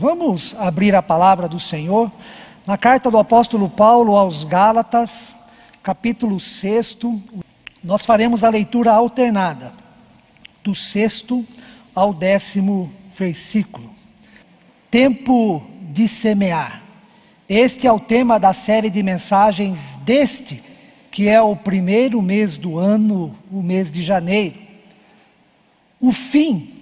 Vamos abrir a palavra do Senhor na carta do apóstolo Paulo aos Gálatas, capítulo 6. Nós faremos a leitura alternada, do sexto ao décimo versículo. Tempo de semear. Este é o tema da série de mensagens deste, que é o primeiro mês do ano, o mês de janeiro. O fim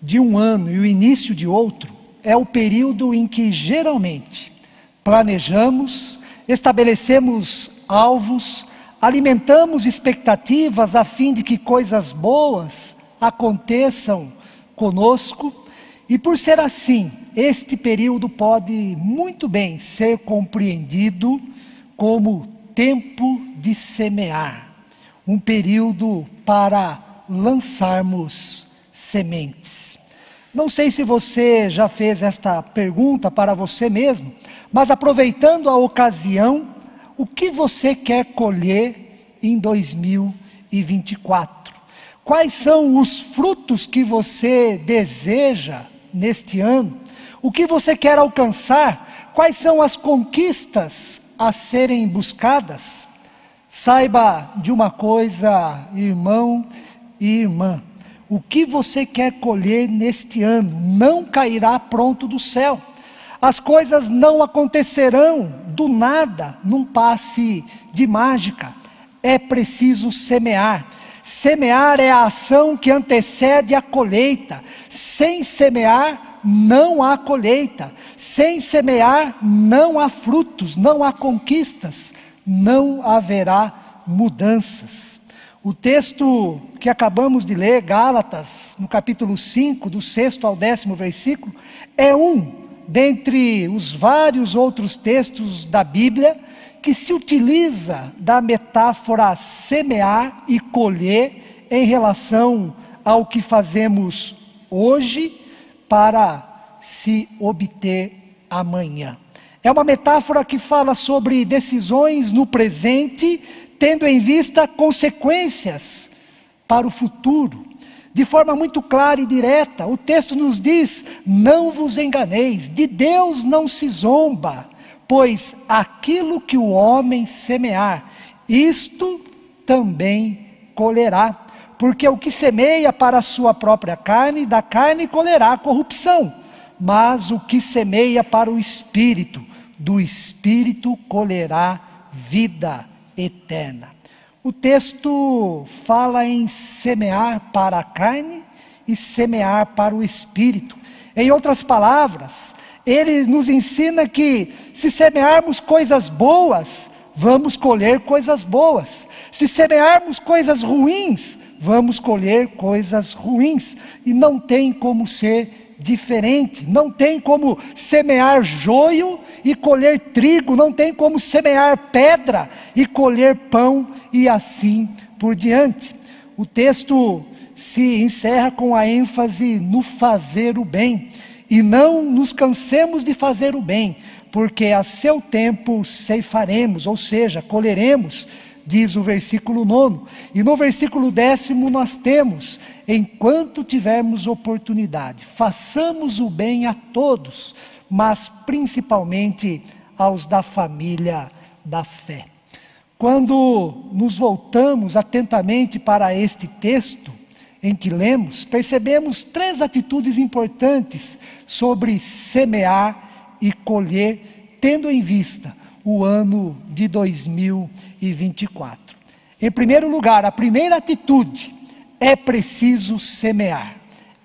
de um ano e o início de outro é o período em que geralmente planejamos, estabelecemos alvos, alimentamos expectativas a fim de que coisas boas aconteçam conosco, e por ser assim, este período pode muito bem ser compreendido como tempo de semear, um período para lançarmos sementes. Não sei se você já fez esta pergunta para você mesmo, mas aproveitando a ocasião, o que você quer colher em 2024? Quais são os frutos que você deseja neste ano? O que você quer alcançar? Quais são as conquistas a serem buscadas? Saiba de uma coisa, irmão e irmã o que você quer colher neste ano não cairá pronto do céu. As coisas não acontecerão do nada, num passe de mágica. É preciso semear. Semear é a ação que antecede a colheita. Sem semear, não há colheita. Sem semear, não há frutos, não há conquistas, não haverá mudanças. O texto que acabamos de ler, Gálatas, no capítulo 5, do sexto ao décimo versículo, é um dentre os vários outros textos da Bíblia que se utiliza da metáfora semear e colher em relação ao que fazemos hoje para se obter amanhã. É uma metáfora que fala sobre decisões no presente tendo em vista consequências para o futuro. De forma muito clara e direta, o texto nos diz: não vos enganeis, de Deus não se zomba, pois aquilo que o homem semear, isto também colherá. Porque o que semeia para a sua própria carne, da carne colherá corrupção, mas o que semeia para o espírito, do espírito colherá vida eterna. O texto fala em semear para a carne e semear para o espírito. Em outras palavras, ele nos ensina que se semearmos coisas boas, vamos colher coisas boas. Se semearmos coisas ruins, vamos colher coisas ruins. E não tem como ser diferente. Não tem como semear joio e colher trigo, não tem como semear pedra e colher pão e assim por diante. O texto se encerra com a ênfase no fazer o bem. E não nos cansemos de fazer o bem, porque a seu tempo ceifaremos, ou seja, colheremos diz o versículo 9. E no versículo décimo nós temos: enquanto tivermos oportunidade, façamos o bem a todos, mas principalmente aos da família da fé. Quando nos voltamos atentamente para este texto em que lemos, percebemos três atitudes importantes sobre semear e colher, tendo em vista o ano de 2024. Em primeiro lugar, a primeira atitude é preciso semear.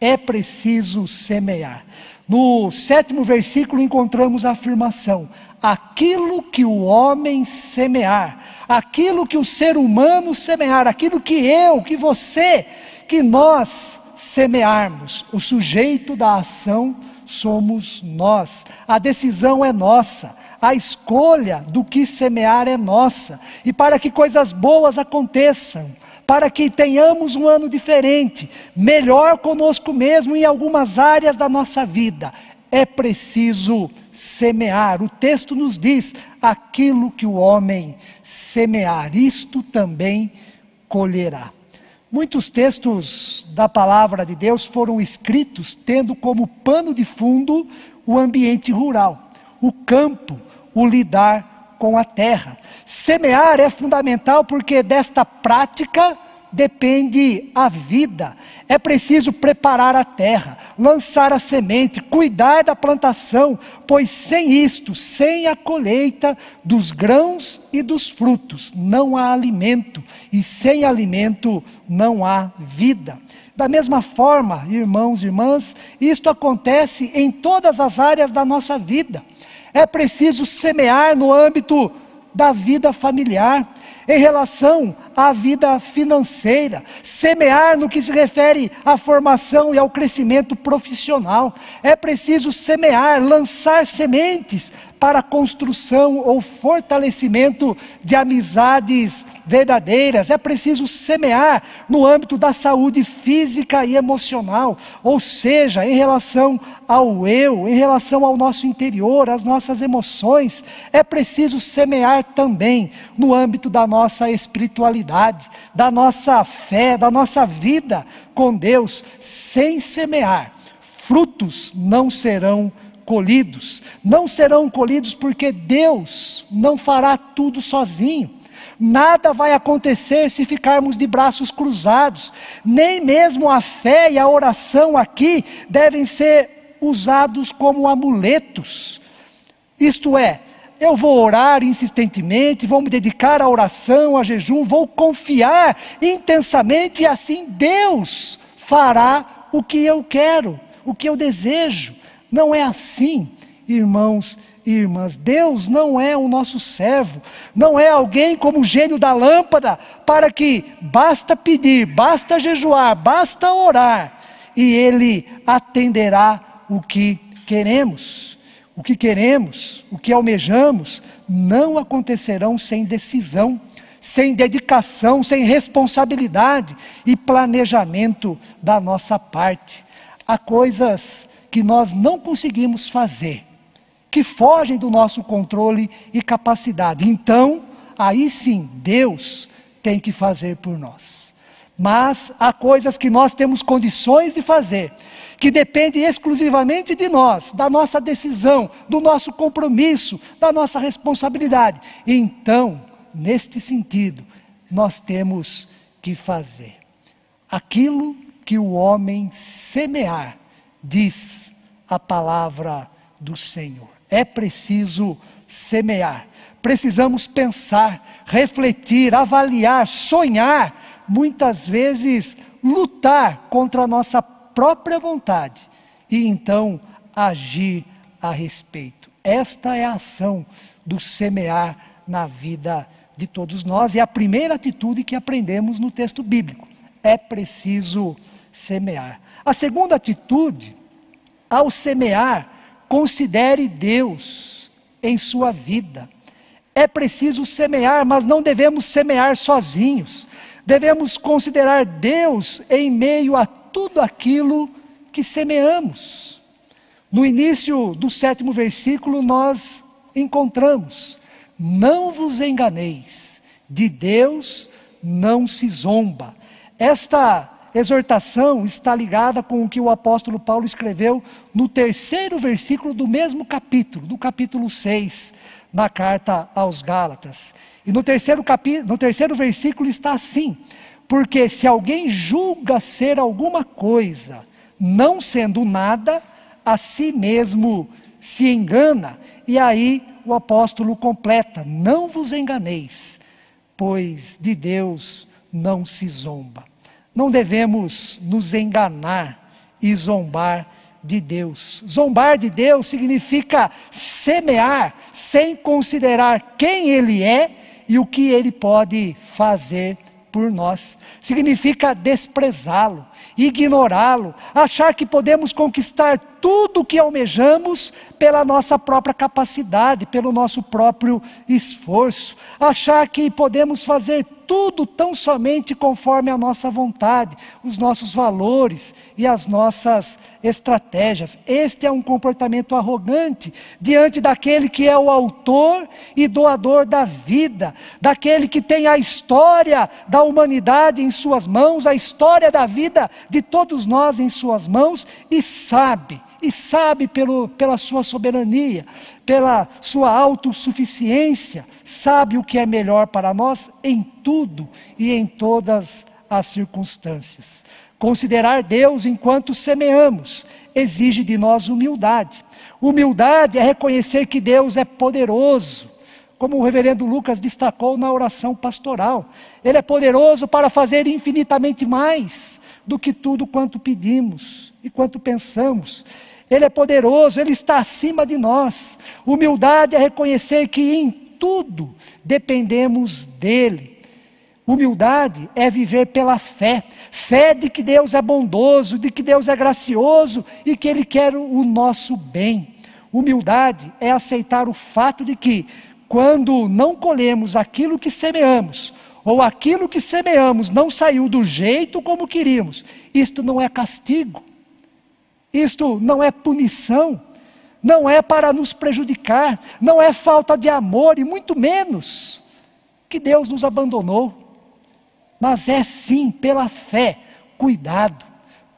É preciso semear. No sétimo versículo encontramos a afirmação: aquilo que o homem semear, aquilo que o ser humano semear, aquilo que eu, que você, que nós semearmos, o sujeito da ação somos nós. A decisão é nossa, a escolha do que semear é nossa. E para que coisas boas aconteçam, para que tenhamos um ano diferente, melhor conosco mesmo em algumas áreas da nossa vida, é preciso semear. O texto nos diz: aquilo que o homem semear, isto também colherá. Muitos textos da palavra de Deus foram escritos tendo como pano de fundo o ambiente rural, o campo, o lidar com a terra. Semear é fundamental porque desta prática depende a vida. É preciso preparar a terra, lançar a semente, cuidar da plantação, pois sem isto, sem a colheita dos grãos e dos frutos, não há alimento, e sem alimento não há vida. Da mesma forma, irmãos e irmãs, isto acontece em todas as áreas da nossa vida. É preciso semear no âmbito da vida familiar, em relação à vida financeira, semear no que se refere à formação e ao crescimento profissional. É preciso semear, lançar sementes para a construção ou fortalecimento de amizades verdadeiras. É preciso semear no âmbito da saúde física e emocional, ou seja, em relação ao eu, em relação ao nosso interior, às nossas emoções. É preciso semear também no âmbito da nossa espiritualidade, da nossa fé, da nossa vida com Deus. Sem semear, frutos não serão colhidos. Não serão colhidos porque Deus não fará tudo sozinho. Nada vai acontecer se ficarmos de braços cruzados. Nem mesmo a fé e a oração aqui devem ser usados como amuletos. Isto é, eu vou orar insistentemente, vou me dedicar à oração, a jejum, vou confiar intensamente e assim Deus fará o que eu quero, o que eu desejo. Não é assim, irmãos e irmãs. Deus não é o nosso servo, não é alguém como o gênio da lâmpada, para que basta pedir, basta jejuar, basta orar, e Ele atenderá o que queremos. O que queremos, o que almejamos, não acontecerão sem decisão, sem dedicação, sem responsabilidade e planejamento da nossa parte. Há coisas que nós não conseguimos fazer, que fogem do nosso controle e capacidade. Então, aí sim, Deus tem que fazer por nós. Mas há coisas que nós temos condições de fazer, que dependem exclusivamente de nós, da nossa decisão, do nosso compromisso, da nossa responsabilidade. Então, neste sentido, nós temos que fazer aquilo que o homem semear, diz a palavra do Senhor. É preciso semear, precisamos pensar, refletir, avaliar, sonhar, muitas vezes lutar contra a nossa própria vontade e então agir a respeito. Esta é a ação do semear na vida de todos nós e a primeira atitude que aprendemos no texto bíblico. É preciso semear. A segunda atitude, ao semear, considere Deus em sua vida. É preciso semear, mas não devemos semear sozinhos. Devemos considerar Deus em meio a tudo aquilo que semeamos. No início do sétimo versículo, nós encontramos: Não vos enganeis, de Deus não se zomba. Esta exortação está ligada com o que o apóstolo Paulo escreveu no terceiro versículo do mesmo capítulo, do capítulo 6, na carta aos Gálatas. E no terceiro, capítulo, no terceiro versículo está assim: Porque se alguém julga ser alguma coisa, não sendo nada, a si mesmo se engana. E aí o apóstolo completa: Não vos enganeis, pois de Deus não se zomba. Não devemos nos enganar e zombar de Deus. Zombar de Deus significa semear sem considerar quem Ele é e o que Ele pode fazer por nós. Significa desprezá-lo, ignorá-lo, achar que podemos conquistar tudo o que almejamos pela nossa própria capacidade, pelo nosso próprio esforço, achar que podemos fazer tudo tão somente conforme a nossa vontade, os nossos valores e as nossas estratégias. Este é um comportamento arrogante diante daquele que é o autor e doador da vida, daquele que tem a história da humanidade em suas mãos, a história da vida de todos nós em suas mãos e sabe e sabe pelo, pela sua soberania, pela sua autossuficiência, sabe o que é melhor para nós em tudo e em todas as circunstâncias. Considerar Deus enquanto semeamos exige de nós humildade. Humildade é reconhecer que Deus é poderoso, como o reverendo Lucas destacou na oração pastoral. Ele é poderoso para fazer infinitamente mais do que tudo quanto pedimos e quanto pensamos. Ele é poderoso, ele está acima de nós. Humildade é reconhecer que em tudo dependemos dele. Humildade é viver pela fé, fé de que Deus é bondoso, de que Deus é gracioso e que Ele quer o nosso bem. Humildade é aceitar o fato de que, quando não colhemos aquilo que semeamos, ou aquilo que semeamos não saiu do jeito como queríamos, isto não é castigo, isto não é punição, não é para nos prejudicar, não é falta de amor e muito menos que Deus nos abandonou. Mas é sim pela fé, cuidado,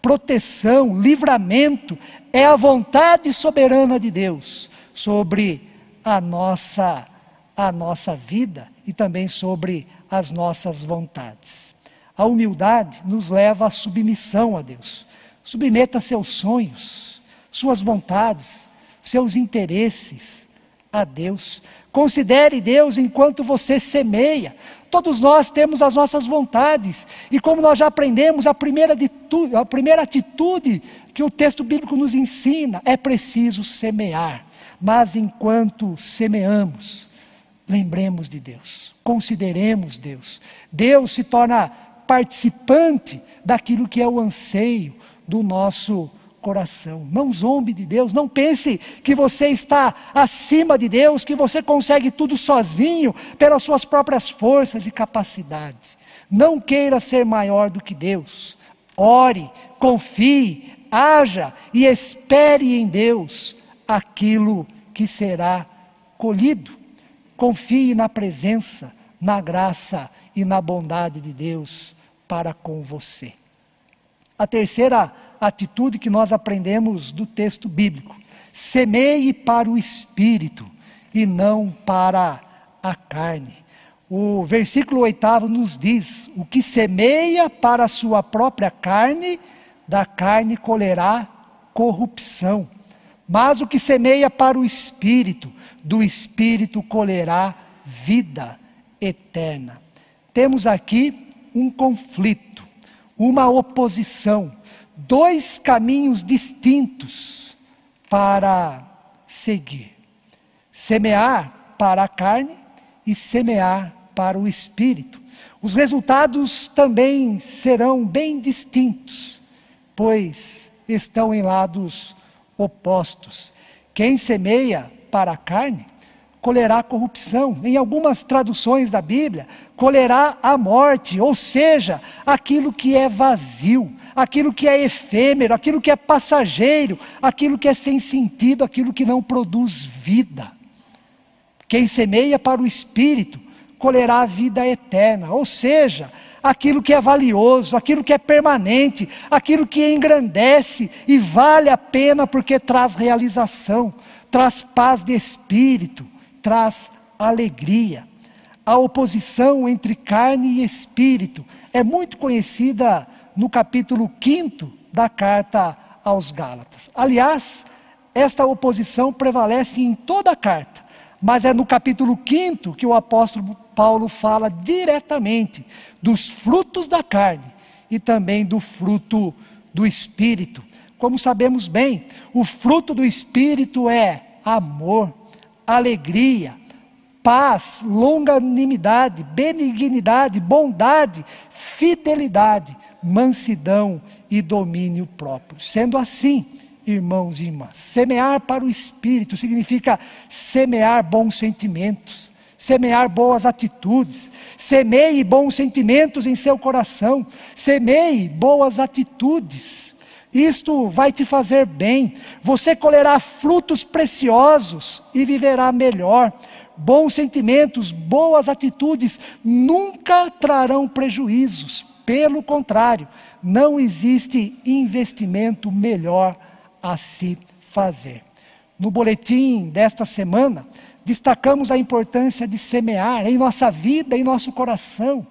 proteção, livramento, é a vontade soberana de Deus sobre a nossa a nossa vida e também sobre as nossas vontades. A humildade nos leva à submissão a Deus. Submeta seus sonhos, suas vontades, seus interesses a Deus. Considere Deus enquanto você semeia. Todos nós temos as nossas vontades, e como nós já aprendemos, a primeira, atitude, a primeira atitude que o texto bíblico nos ensina é preciso semear. Mas enquanto semeamos, lembremos de Deus, consideremos Deus. Deus se torna participante daquilo que é o anseio do nosso coração. Não zombe de Deus, não pense que você está acima de Deus, que você consegue tudo sozinho, pelas suas próprias forças e capacidades. Não queira ser maior do que Deus. Ore, confie, haja e espere em Deus aquilo que será colhido. Confie na presença, na graça e na bondade de Deus para com você. A terceira atitude que nós aprendemos do texto bíblico. Semeie para o espírito e não para a carne. O versículo oitavo nos diz: o que semeia para a sua própria carne, da carne colherá corrupção. Mas o que semeia para o espírito, do espírito colherá vida eterna. Temos aqui um conflito, uma oposição dois caminhos distintos para seguir: semear para a carne e semear para o espírito. Os resultados também serão bem distintos, pois estão em lados opostos. Quem semeia para a carne colherá corrupção. Em algumas traduções da Bíblia, colherá a morte, ou seja, aquilo que é vazio, aquilo que é efêmero, aquilo que é passageiro, aquilo que é sem sentido, aquilo que não produz vida. Quem semeia para o espírito colherá a vida eterna, ou seja, aquilo que é valioso, aquilo que é permanente, aquilo que engrandece e vale a pena porque traz realização, traz paz de espírito, traz alegria. A oposição entre carne e espírito é muito conhecida no capítulo 5 da carta aos Gálatas. Aliás, esta oposição prevalece em toda a carta, mas é no capítulo 5 que o apóstolo Paulo fala diretamente dos frutos da carne e também do fruto do espírito. Como sabemos bem, o fruto do espírito é amor, alegria, paz, longanimidade, benignidade, bondade, fidelidade, mansidão e domínio próprio. Sendo assim, irmãos e irmãs, semear para o espírito significa semear bons sentimentos, semear boas atitudes. Semeie bons sentimentos em seu coração, semeie boas atitudes. Isto vai te fazer bem. Você colherá frutos preciosos e viverá melhor. Bons sentimentos, boas atitudes nunca trarão prejuízos, pelo contrário, não existe investimento melhor a se fazer. No boletim desta semana, destacamos a importância de semear em nossa vida, em nosso coração,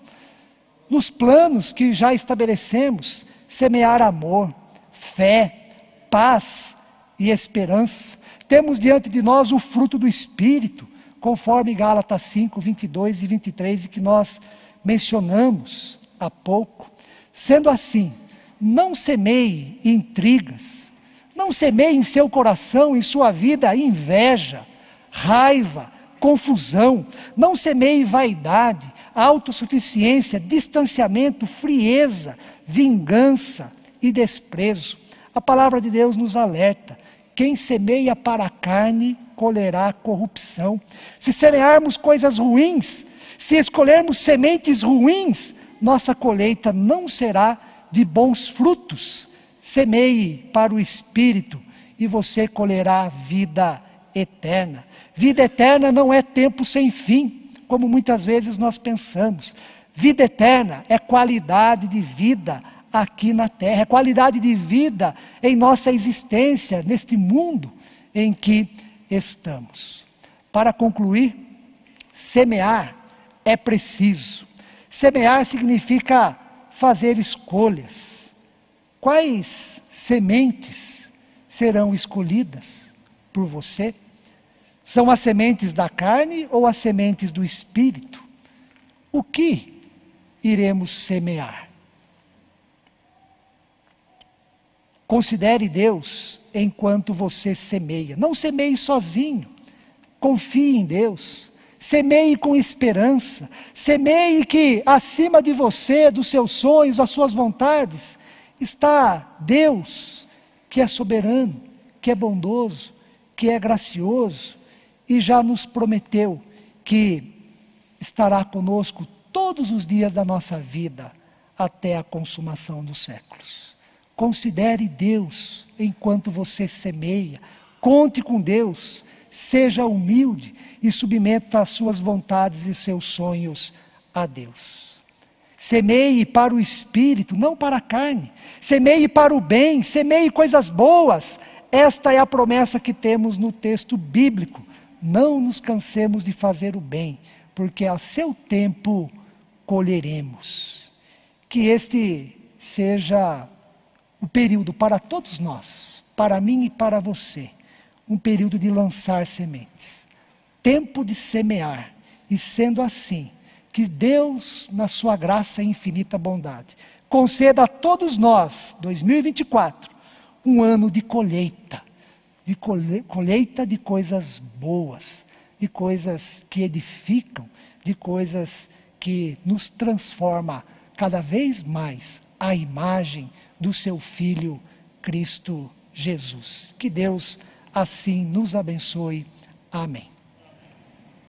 nos planos que já estabelecemos, semear amor, fé, paz e esperança. Temos diante de nós o fruto do Espírito, conforme Gálatas 5, 22 e 23, e que nós mencionamos há pouco. Sendo assim, não semeie intrigas, não semeie em seu coração, em sua vida, inveja, raiva, confusão, não semeie vaidade, autossuficiência, distanciamento, frieza, vingança e desprezo. A palavra de Deus nos alerta: quem semeia para a carne colherá corrupção. Se semearmos coisas ruins, se escolhermos sementes ruins, nossa colheita não será de bons frutos. Semeie para o Espírito e você colherá vida eterna. Vida eterna não é tempo sem fim, como muitas vezes nós pensamos. Vida eterna é qualidade de vida aqui na terra, é qualidade de vida em nossa existência, neste mundo em que estamos. Para concluir, semear é preciso. Semear significa fazer escolhas. Quais sementes serão escolhidas por você? São as sementes da carne ou as sementes do espírito? O que iremos semear? Considere Deus enquanto você semeia. Não semeie sozinho. Confie em Deus. Semeie com esperança. Semeie que acima de você, dos seus sonhos, das suas vontades, está Deus, que é soberano, que é bondoso, que é gracioso e já nos prometeu que estará conosco todos os dias da nossa vida até a consumação dos séculos. Considere Deus enquanto você semeia. Conte com Deus. Seja humilde e submeta as suas vontades e seus sonhos a Deus. Semeie para o espírito, não para a carne. Semeie para o bem, semeie coisas boas. Esta é a promessa que temos no texto bíblico. Não nos cansemos de fazer o bem, porque a seu tempo colheremos. Que este seja o período para todos nós, para mim e para você, um período de lançar sementes, tempo de semear, e sendo assim, que Deus, na sua graça e infinita bondade, conceda a todos nós, 2024, um ano de colheita, de colheita de coisas boas, de coisas que edificam, de coisas que nos transforma cada vez mais a imagem do seu Filho Cristo Jesus. Que Deus assim nos abençoe. Amém.